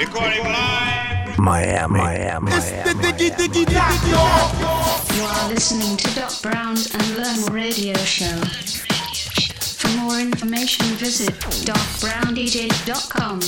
Recording live. Miami, Miami, It's the Diggy Diggy Doc, You are listening to Doc Brown's Unlearn Radio Show. For more information, visit docbrowndj.com.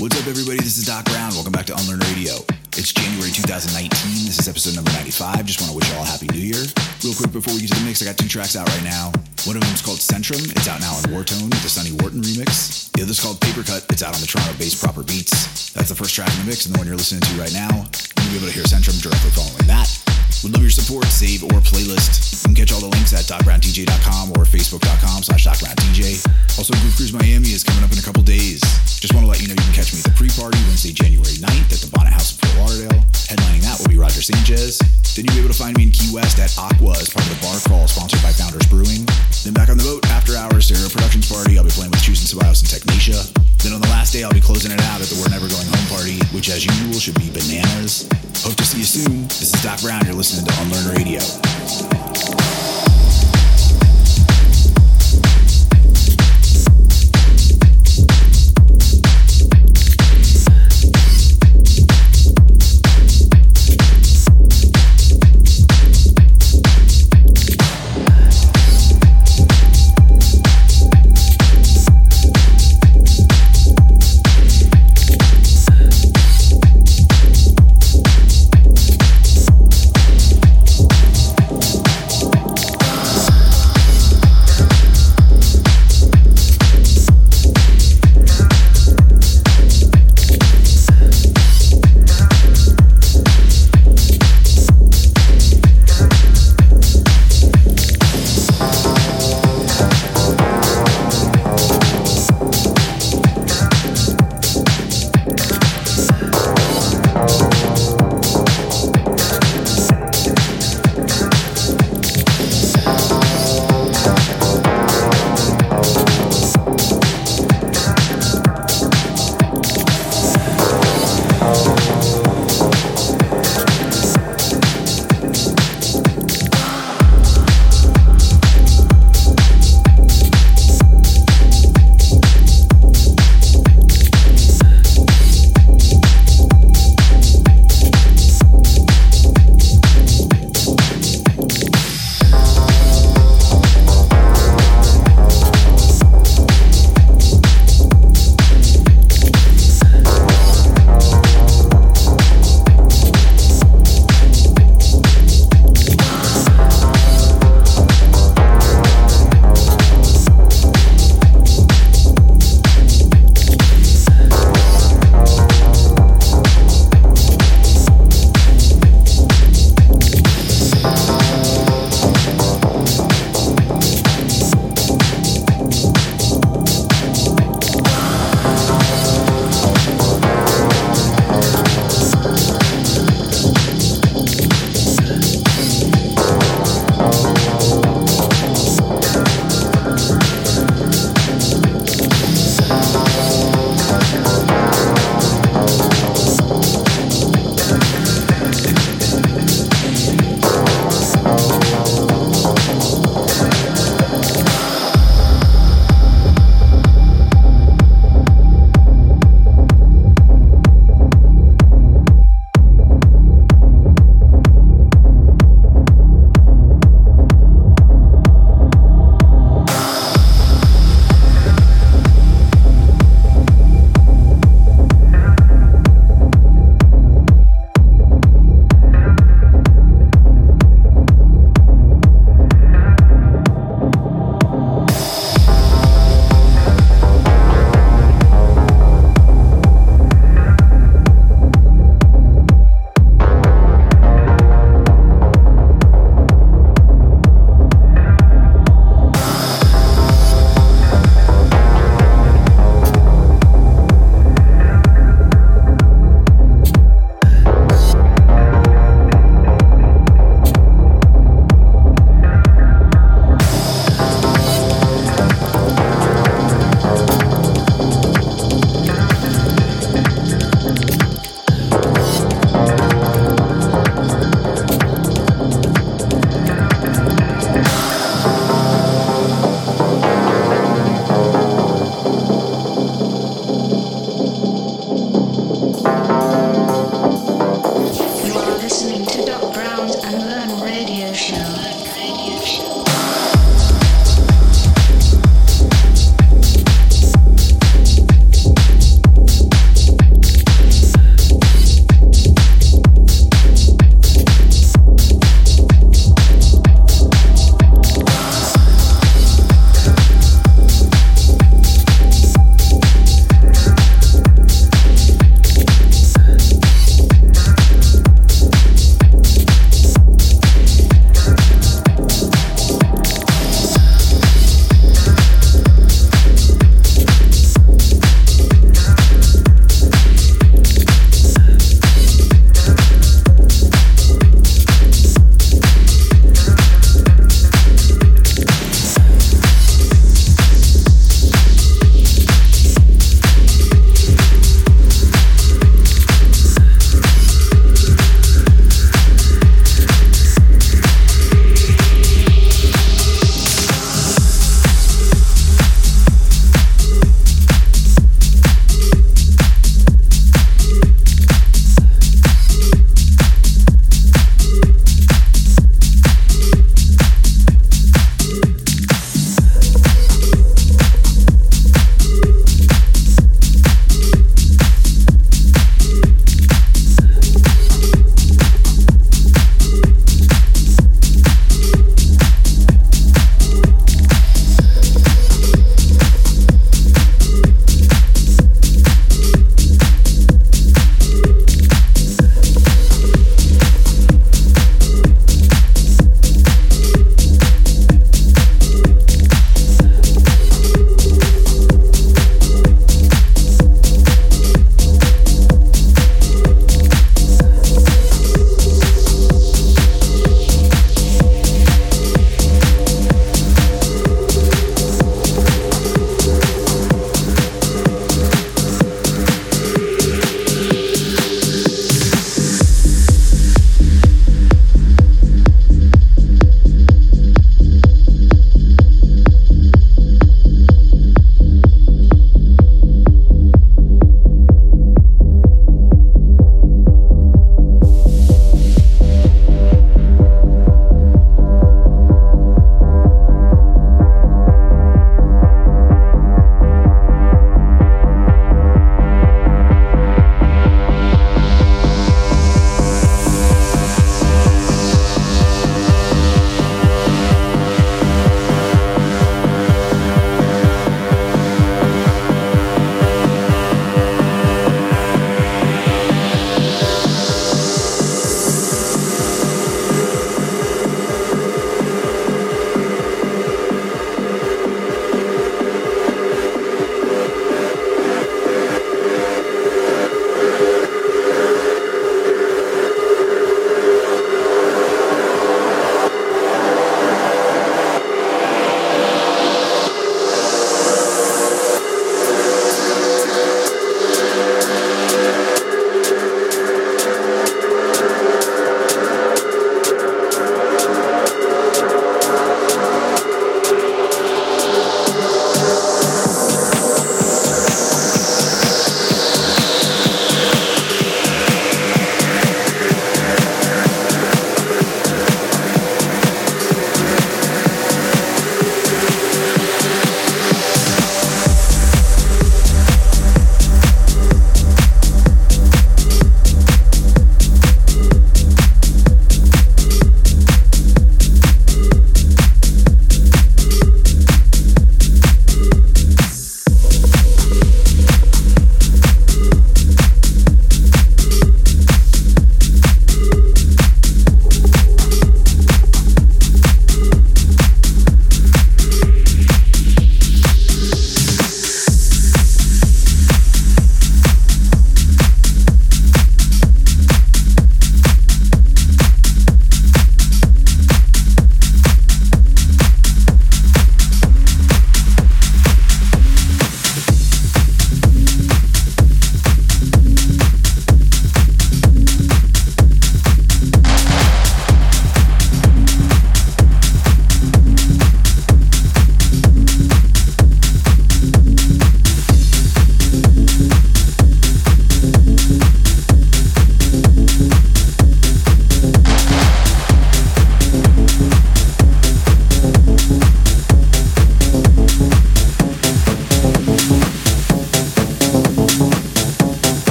What's up, everybody? This is Doc Brown. Welcome back to Unlearn Radio. It's January 2019. This is episode number 95. Just want to wish you all a happy new year. Real quick before we get to the mix, I got two tracks out right now. One of them is called Centrum. It's out now on Whartone with the Sonny Wharton remix. The other's called Papercut. It's out on the Toronto based Proper Beats. That's the first track in the mix, and the one you're listening to right now. You'll be able to hear Centrum directly following that. Love your support, save, or playlist. You can catch all the links at docbrowndj.com or facebook.com slash docbrowndj. Also, Groove Cruise Miami is coming up in a couple days. Just want to let you know you can catch me at the pre-party Wednesday, January 9th at the Bonnet House in Fort Lauderdale. Headlining that will be Roger Sanchez. Then you'll be able to find me in Key West at Aqua as part of the Bar Crawl sponsored by Founders Brewing. Then back on the boat, after hours, Stereo Productions Party. I'll be playing with Chus & Ceballos and Technasia. Then on the last day, I'll be closing it out at the We're Never Going Home party, which as usual should be bananas. Hope to see you soon. This is Doc Brown. You're listening to Unlearn Radio.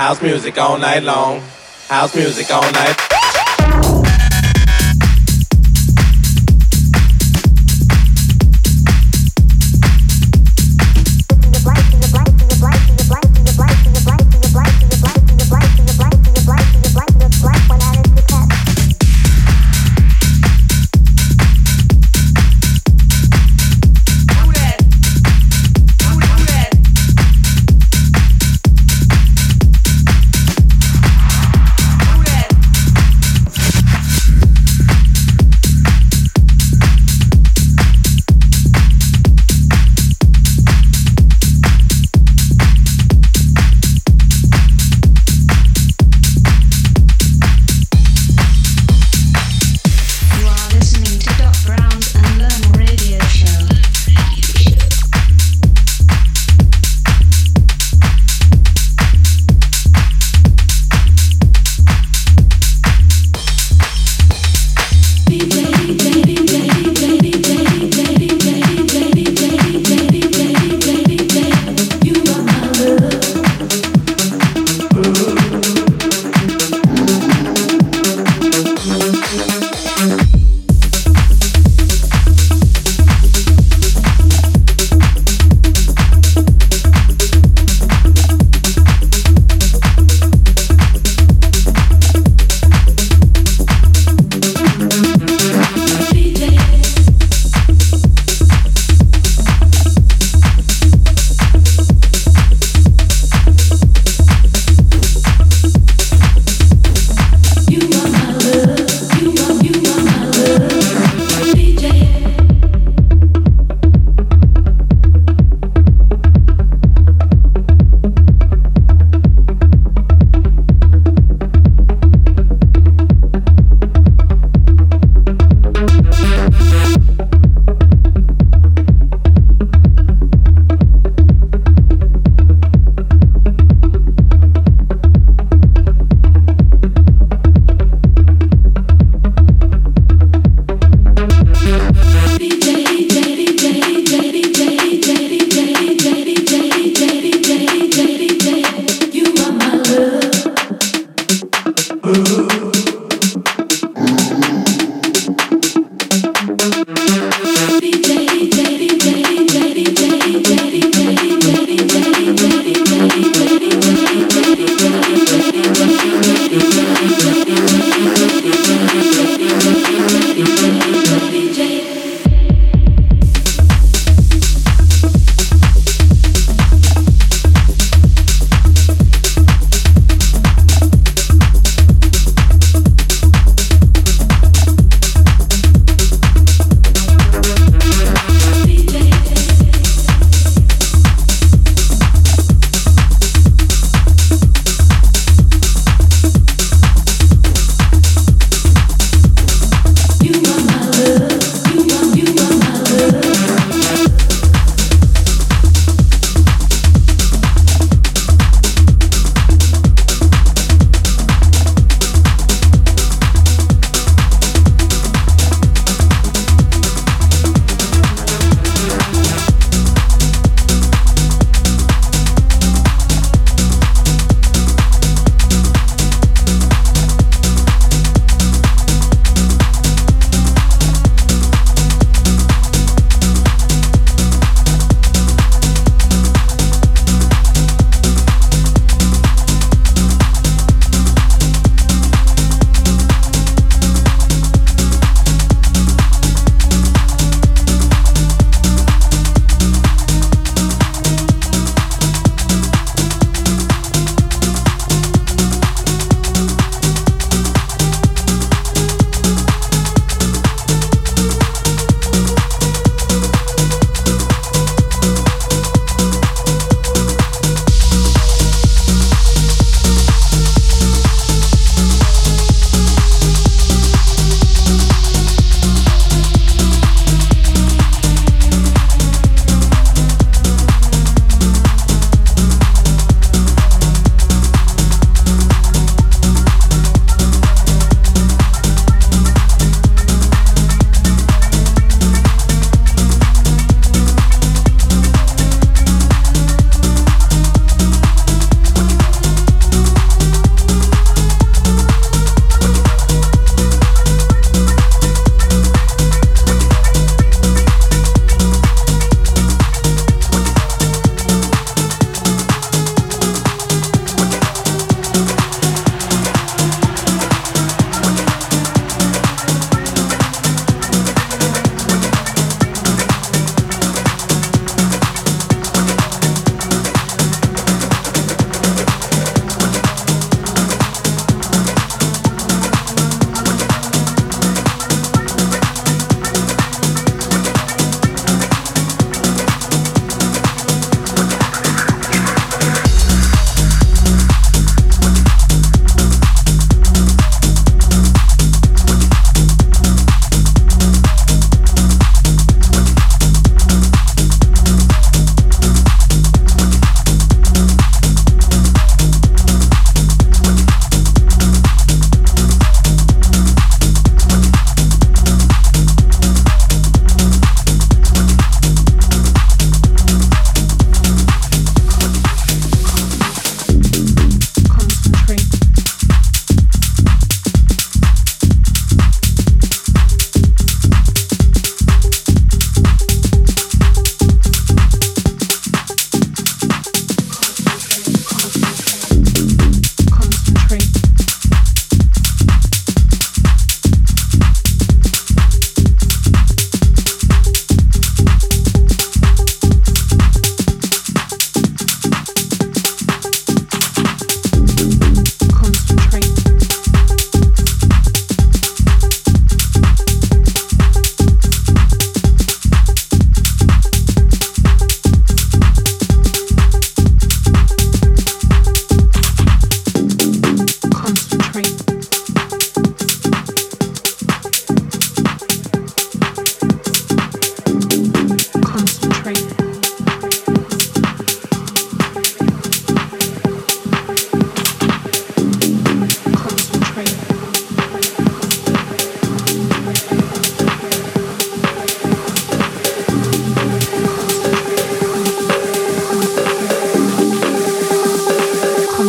House music all night long. House music all night.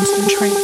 concentrate.